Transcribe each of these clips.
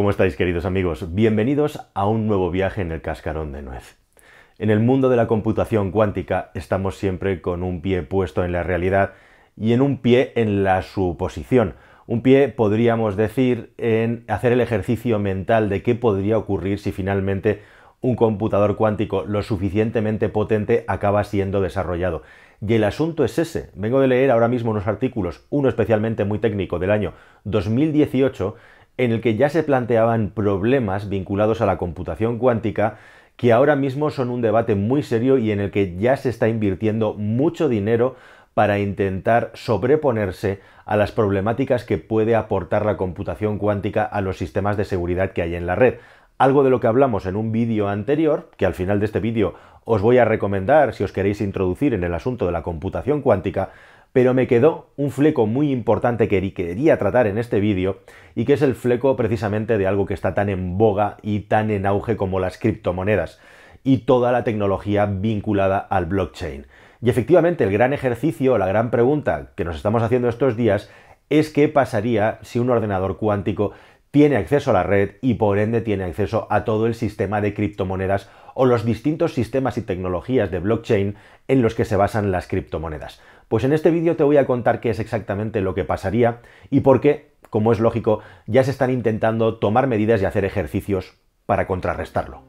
¿Cómo estáis queridos amigos? Bienvenidos a un nuevo viaje en el cascarón de nuez. En el mundo de la computación cuántica estamos siempre con un pie puesto en la realidad y en un pie en la suposición. Un pie, podríamos decir, en hacer el ejercicio mental de qué podría ocurrir si finalmente un computador cuántico lo suficientemente potente acaba siendo desarrollado. Y el asunto es ese. Vengo de leer ahora mismo unos artículos, uno especialmente muy técnico del año 2018, en el que ya se planteaban problemas vinculados a la computación cuántica que ahora mismo son un debate muy serio y en el que ya se está invirtiendo mucho dinero para intentar sobreponerse a las problemáticas que puede aportar la computación cuántica a los sistemas de seguridad que hay en la red. Algo de lo que hablamos en un vídeo anterior, que al final de este vídeo os voy a recomendar si os queréis introducir en el asunto de la computación cuántica, pero me quedó un fleco muy importante que quería tratar en este vídeo y que es el fleco precisamente de algo que está tan en boga y tan en auge como las criptomonedas y toda la tecnología vinculada al blockchain. Y efectivamente el gran ejercicio, la gran pregunta que nos estamos haciendo estos días es qué pasaría si un ordenador cuántico tiene acceso a la red y por ende tiene acceso a todo el sistema de criptomonedas o los distintos sistemas y tecnologías de blockchain en los que se basan las criptomonedas. Pues en este vídeo te voy a contar qué es exactamente lo que pasaría y por qué, como es lógico, ya se están intentando tomar medidas y hacer ejercicios para contrarrestarlo.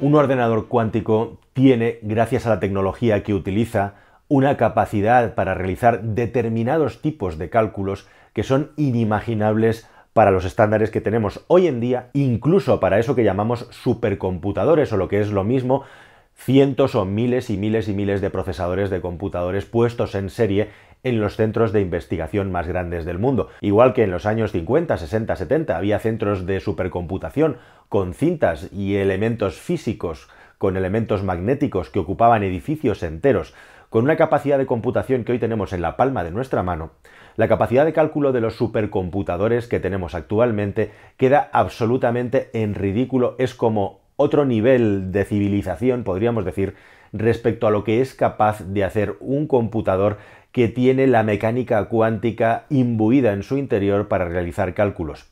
Un ordenador cuántico tiene, gracias a la tecnología que utiliza, una capacidad para realizar determinados tipos de cálculos que son inimaginables para los estándares que tenemos hoy en día, incluso para eso que llamamos supercomputadores o lo que es lo mismo, cientos o miles y miles y miles de procesadores de computadores puestos en serie en los centros de investigación más grandes del mundo. Igual que en los años 50, 60, 70 había centros de supercomputación con cintas y elementos físicos, con elementos magnéticos que ocupaban edificios enteros, con una capacidad de computación que hoy tenemos en la palma de nuestra mano, la capacidad de cálculo de los supercomputadores que tenemos actualmente queda absolutamente en ridículo, es como otro nivel de civilización, podríamos decir, respecto a lo que es capaz de hacer un computador que tiene la mecánica cuántica imbuida en su interior para realizar cálculos.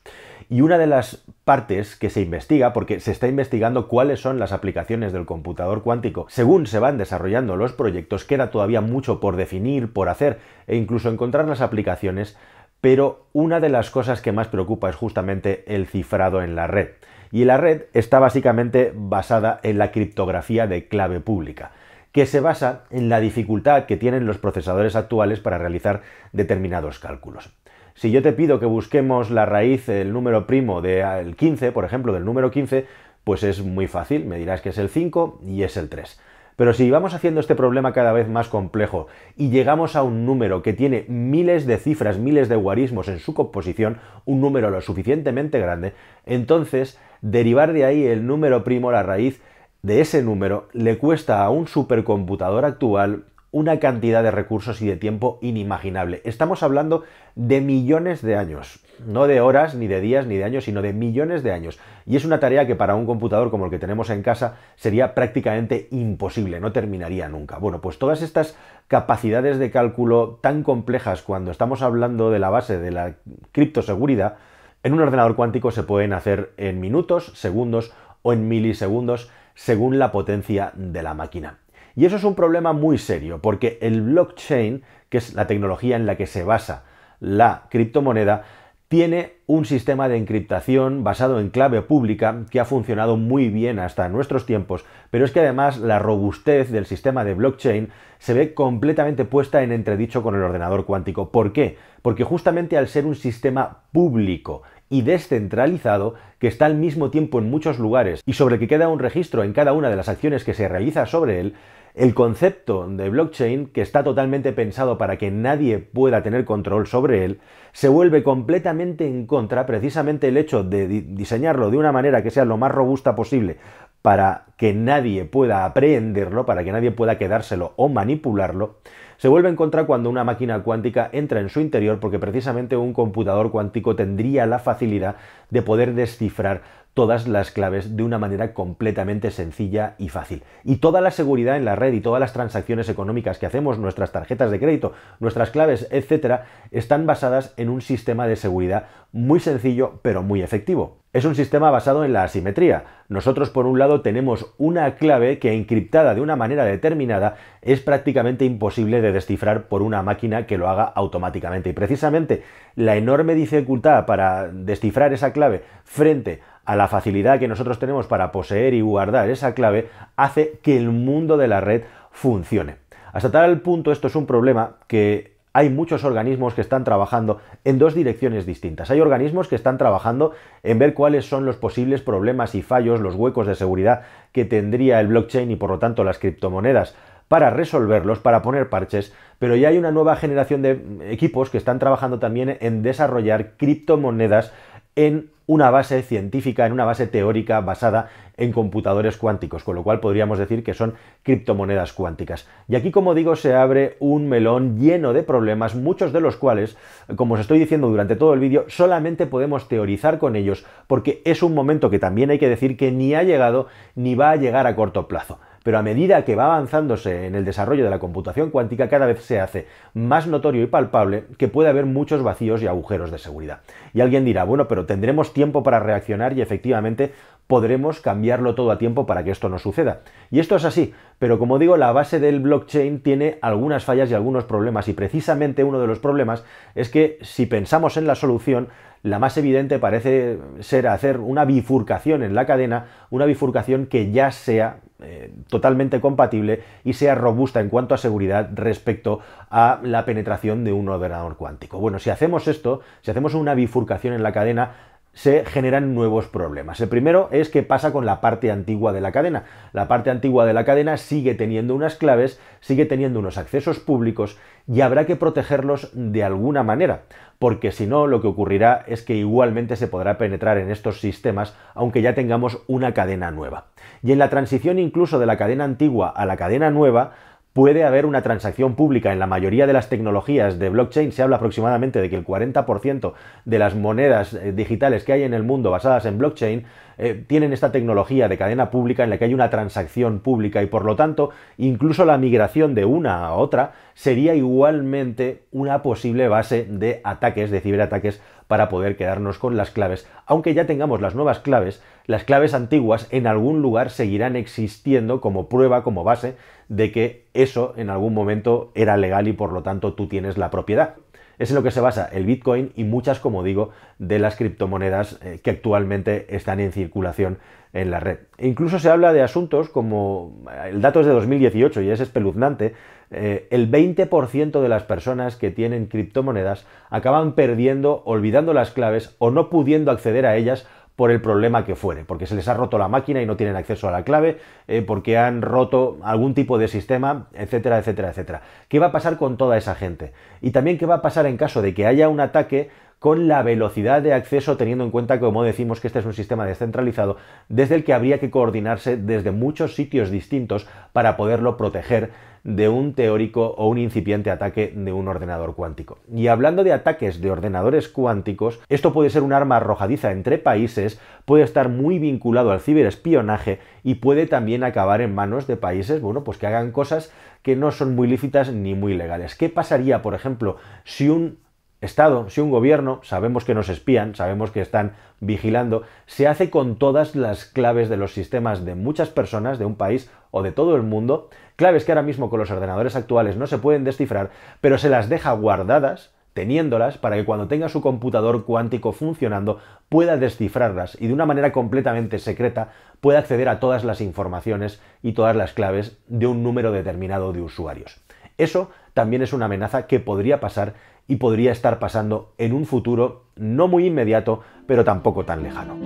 Y una de las partes que se investiga, porque se está investigando cuáles son las aplicaciones del computador cuántico, según se van desarrollando los proyectos, queda todavía mucho por definir, por hacer e incluso encontrar las aplicaciones, pero una de las cosas que más preocupa es justamente el cifrado en la red. Y la red está básicamente basada en la criptografía de clave pública que se basa en la dificultad que tienen los procesadores actuales para realizar determinados cálculos. Si yo te pido que busquemos la raíz del número primo del 15, por ejemplo, del número 15, pues es muy fácil, me dirás que es el 5 y es el 3. Pero si vamos haciendo este problema cada vez más complejo y llegamos a un número que tiene miles de cifras, miles de guarismos en su composición, un número lo suficientemente grande, entonces derivar de ahí el número primo, la raíz de ese número, le cuesta a un supercomputador actual una cantidad de recursos y de tiempo inimaginable. Estamos hablando de millones de años, no de horas, ni de días, ni de años, sino de millones de años. Y es una tarea que para un computador como el que tenemos en casa sería prácticamente imposible, no terminaría nunca. Bueno, pues todas estas capacidades de cálculo tan complejas cuando estamos hablando de la base de la criptoseguridad, en un ordenador cuántico se pueden hacer en minutos, segundos o en milisegundos según la potencia de la máquina. Y eso es un problema muy serio, porque el blockchain, que es la tecnología en la que se basa la criptomoneda, tiene un sistema de encriptación basado en clave pública que ha funcionado muy bien hasta nuestros tiempos, pero es que además la robustez del sistema de blockchain se ve completamente puesta en entredicho con el ordenador cuántico. ¿Por qué? Porque justamente al ser un sistema público y descentralizado que está al mismo tiempo en muchos lugares y sobre el que queda un registro en cada una de las acciones que se realiza sobre él, el concepto de blockchain, que está totalmente pensado para que nadie pueda tener control sobre él, se vuelve completamente en contra precisamente el hecho de diseñarlo de una manera que sea lo más robusta posible para que nadie pueda aprehenderlo, para que nadie pueda quedárselo o manipularlo, se vuelve en contra cuando una máquina cuántica entra en su interior porque precisamente un computador cuántico tendría la facilidad de poder descifrar todas las claves de una manera completamente sencilla y fácil. Y toda la seguridad en la red y todas las transacciones económicas que hacemos, nuestras tarjetas de crédito, nuestras claves, etcétera, están basadas en un sistema de seguridad muy sencillo pero muy efectivo. Es un sistema basado en la asimetría. Nosotros por un lado tenemos una clave que encriptada de una manera determinada es prácticamente imposible de descifrar por una máquina que lo haga automáticamente. Y precisamente la enorme dificultad para descifrar esa clave frente a la facilidad que nosotros tenemos para poseer y guardar esa clave hace que el mundo de la red funcione. Hasta tal punto esto es un problema que hay muchos organismos que están trabajando en dos direcciones distintas. Hay organismos que están trabajando en ver cuáles son los posibles problemas y fallos, los huecos de seguridad que tendría el blockchain y por lo tanto las criptomonedas para resolverlos, para poner parches, pero ya hay una nueva generación de equipos que están trabajando también en desarrollar criptomonedas en una base científica, en una base teórica basada en computadores cuánticos, con lo cual podríamos decir que son criptomonedas cuánticas. Y aquí, como digo, se abre un melón lleno de problemas, muchos de los cuales, como os estoy diciendo durante todo el vídeo, solamente podemos teorizar con ellos, porque es un momento que también hay que decir que ni ha llegado ni va a llegar a corto plazo pero a medida que va avanzándose en el desarrollo de la computación cuántica, cada vez se hace más notorio y palpable que puede haber muchos vacíos y agujeros de seguridad. Y alguien dirá, bueno, pero tendremos tiempo para reaccionar y efectivamente podremos cambiarlo todo a tiempo para que esto no suceda. Y esto es así, pero como digo, la base del blockchain tiene algunas fallas y algunos problemas, y precisamente uno de los problemas es que si pensamos en la solución, la más evidente parece ser hacer una bifurcación en la cadena, una bifurcación que ya sea eh, totalmente compatible y sea robusta en cuanto a seguridad respecto a la penetración de un ordenador cuántico. Bueno, si hacemos esto, si hacemos una bifurcación en la cadena, se generan nuevos problemas. El primero es que pasa con la parte antigua de la cadena. La parte antigua de la cadena sigue teniendo unas claves, sigue teniendo unos accesos públicos y habrá que protegerlos de alguna manera, porque si no lo que ocurrirá es que igualmente se podrá penetrar en estos sistemas aunque ya tengamos una cadena nueva. Y en la transición incluso de la cadena antigua a la cadena nueva, puede haber una transacción pública. En la mayoría de las tecnologías de blockchain se habla aproximadamente de que el 40% de las monedas eh, digitales que hay en el mundo basadas en blockchain eh, tienen esta tecnología de cadena pública en la que hay una transacción pública y por lo tanto incluso la migración de una a otra sería igualmente una posible base de ataques, de ciberataques para poder quedarnos con las claves. Aunque ya tengamos las nuevas claves, las claves antiguas en algún lugar seguirán existiendo como prueba, como base de que eso en algún momento era legal y por lo tanto tú tienes la propiedad. Es en lo que se basa el Bitcoin y muchas, como digo, de las criptomonedas eh, que actualmente están en circulación en la red. E incluso se habla de asuntos como el dato es de 2018 y es espeluznante, eh, el 20% de las personas que tienen criptomonedas acaban perdiendo, olvidando las claves o no pudiendo acceder a ellas por el problema que fuere, porque se les ha roto la máquina y no tienen acceso a la clave, eh, porque han roto algún tipo de sistema, etcétera, etcétera, etcétera. ¿Qué va a pasar con toda esa gente? Y también qué va a pasar en caso de que haya un ataque con la velocidad de acceso, teniendo en cuenta, como decimos, que este es un sistema descentralizado, desde el que habría que coordinarse desde muchos sitios distintos para poderlo proteger de un teórico o un incipiente ataque de un ordenador cuántico. Y hablando de ataques de ordenadores cuánticos, esto puede ser un arma arrojadiza entre países, puede estar muy vinculado al ciberespionaje y puede también acabar en manos de países, bueno, pues que hagan cosas que no son muy lícitas ni muy legales. ¿Qué pasaría, por ejemplo, si un Estado, si un gobierno, sabemos que nos espían, sabemos que están vigilando, se hace con todas las claves de los sistemas de muchas personas, de un país o de todo el mundo, claves que ahora mismo con los ordenadores actuales no se pueden descifrar, pero se las deja guardadas, teniéndolas, para que cuando tenga su computador cuántico funcionando pueda descifrarlas y de una manera completamente secreta pueda acceder a todas las informaciones y todas las claves de un número determinado de usuarios. Eso también es una amenaza que podría pasar y podría estar pasando en un futuro no muy inmediato, pero tampoco tan lejano.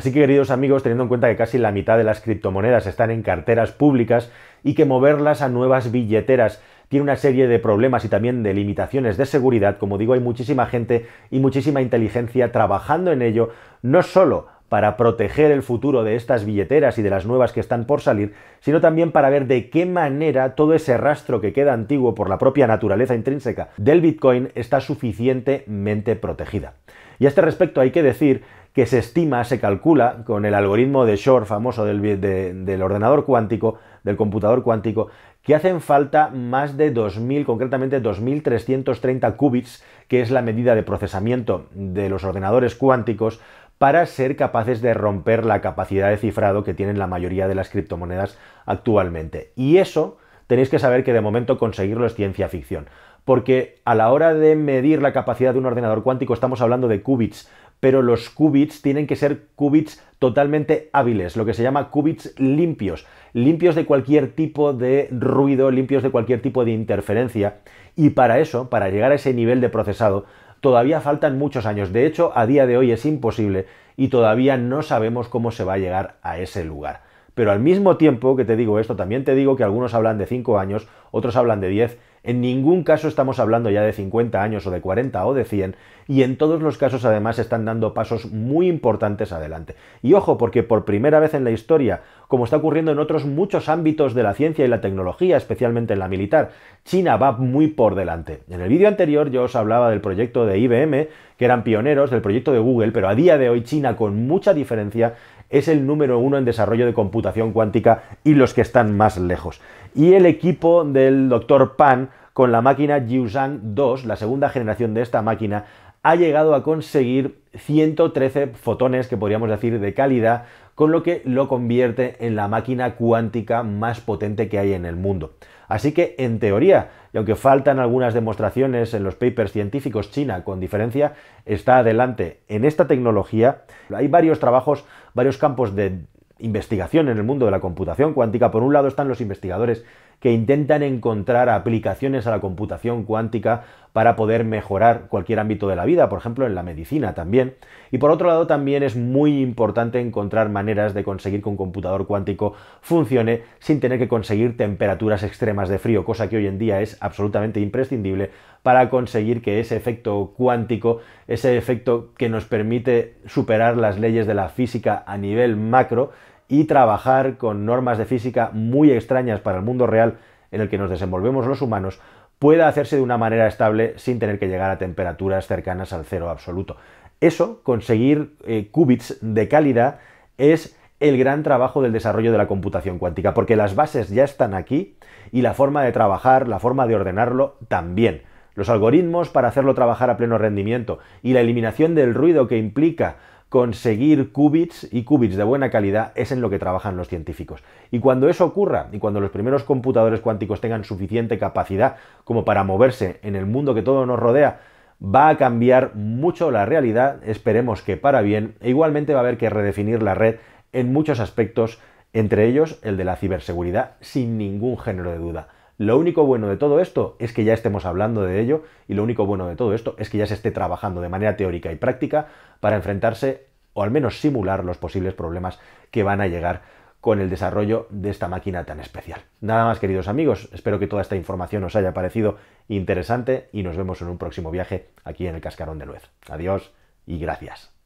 Así que queridos amigos, teniendo en cuenta que casi la mitad de las criptomonedas están en carteras públicas y que moverlas a nuevas billeteras tiene una serie de problemas y también de limitaciones de seguridad, como digo, hay muchísima gente y muchísima inteligencia trabajando en ello, no solo para proteger el futuro de estas billeteras y de las nuevas que están por salir, sino también para ver de qué manera todo ese rastro que queda antiguo por la propia naturaleza intrínseca del Bitcoin está suficientemente protegida. Y a este respecto hay que decir que se estima, se calcula con el algoritmo de Shor famoso del, del ordenador cuántico, del computador cuántico, que hacen falta más de 2.000, concretamente 2.330 qubits, que es la medida de procesamiento de los ordenadores cuánticos, para ser capaces de romper la capacidad de cifrado que tienen la mayoría de las criptomonedas actualmente. Y eso tenéis que saber que de momento conseguirlo es ciencia ficción, porque a la hora de medir la capacidad de un ordenador cuántico estamos hablando de qubits, pero los qubits tienen que ser qubits totalmente hábiles, lo que se llama qubits limpios, limpios de cualquier tipo de ruido, limpios de cualquier tipo de interferencia, y para eso, para llegar a ese nivel de procesado, todavía faltan muchos años. De hecho, a día de hoy es imposible y todavía no sabemos cómo se va a llegar a ese lugar. Pero al mismo tiempo que te digo esto, también te digo que algunos hablan de 5 años, otros hablan de 10 en ningún caso estamos hablando ya de 50 años o de 40 o de 100 y en todos los casos además están dando pasos muy importantes adelante. Y ojo, porque por primera vez en la historia, como está ocurriendo en otros muchos ámbitos de la ciencia y la tecnología, especialmente en la militar, China va muy por delante. En el vídeo anterior yo os hablaba del proyecto de IBM, que eran pioneros del proyecto de Google, pero a día de hoy China con mucha diferencia es el número uno en desarrollo de computación cuántica y los que están más lejos. Y el equipo del doctor Pan con la máquina Jiuzhang 2, la segunda generación de esta máquina, ha llegado a conseguir 113 fotones, que podríamos decir de calidad, con lo que lo convierte en la máquina cuántica más potente que hay en el mundo. Así que, en teoría, y aunque faltan algunas demostraciones en los papers científicos, China, con diferencia, está adelante en esta tecnología. Hay varios trabajos, varios campos de investigación en el mundo de la computación cuántica. Por un lado están los investigadores que intentan encontrar aplicaciones a la computación cuántica para poder mejorar cualquier ámbito de la vida, por ejemplo en la medicina también. Y por otro lado también es muy importante encontrar maneras de conseguir que un computador cuántico funcione sin tener que conseguir temperaturas extremas de frío, cosa que hoy en día es absolutamente imprescindible para conseguir que ese efecto cuántico, ese efecto que nos permite superar las leyes de la física a nivel macro, y trabajar con normas de física muy extrañas para el mundo real en el que nos desenvolvemos los humanos, pueda hacerse de una manera estable sin tener que llegar a temperaturas cercanas al cero absoluto. Eso, conseguir eh, qubits de calidad, es el gran trabajo del desarrollo de la computación cuántica, porque las bases ya están aquí y la forma de trabajar, la forma de ordenarlo también. Los algoritmos para hacerlo trabajar a pleno rendimiento y la eliminación del ruido que implica conseguir qubits y qubits de buena calidad es en lo que trabajan los científicos. Y cuando eso ocurra y cuando los primeros computadores cuánticos tengan suficiente capacidad como para moverse en el mundo que todo nos rodea, va a cambiar mucho la realidad, esperemos que para bien, e igualmente va a haber que redefinir la red en muchos aspectos, entre ellos el de la ciberseguridad, sin ningún género de duda. Lo único bueno de todo esto es que ya estemos hablando de ello y lo único bueno de todo esto es que ya se esté trabajando de manera teórica y práctica para enfrentarse o al menos simular los posibles problemas que van a llegar con el desarrollo de esta máquina tan especial. Nada más queridos amigos, espero que toda esta información os haya parecido interesante y nos vemos en un próximo viaje aquí en el Cascarón de Nuez. Adiós y gracias.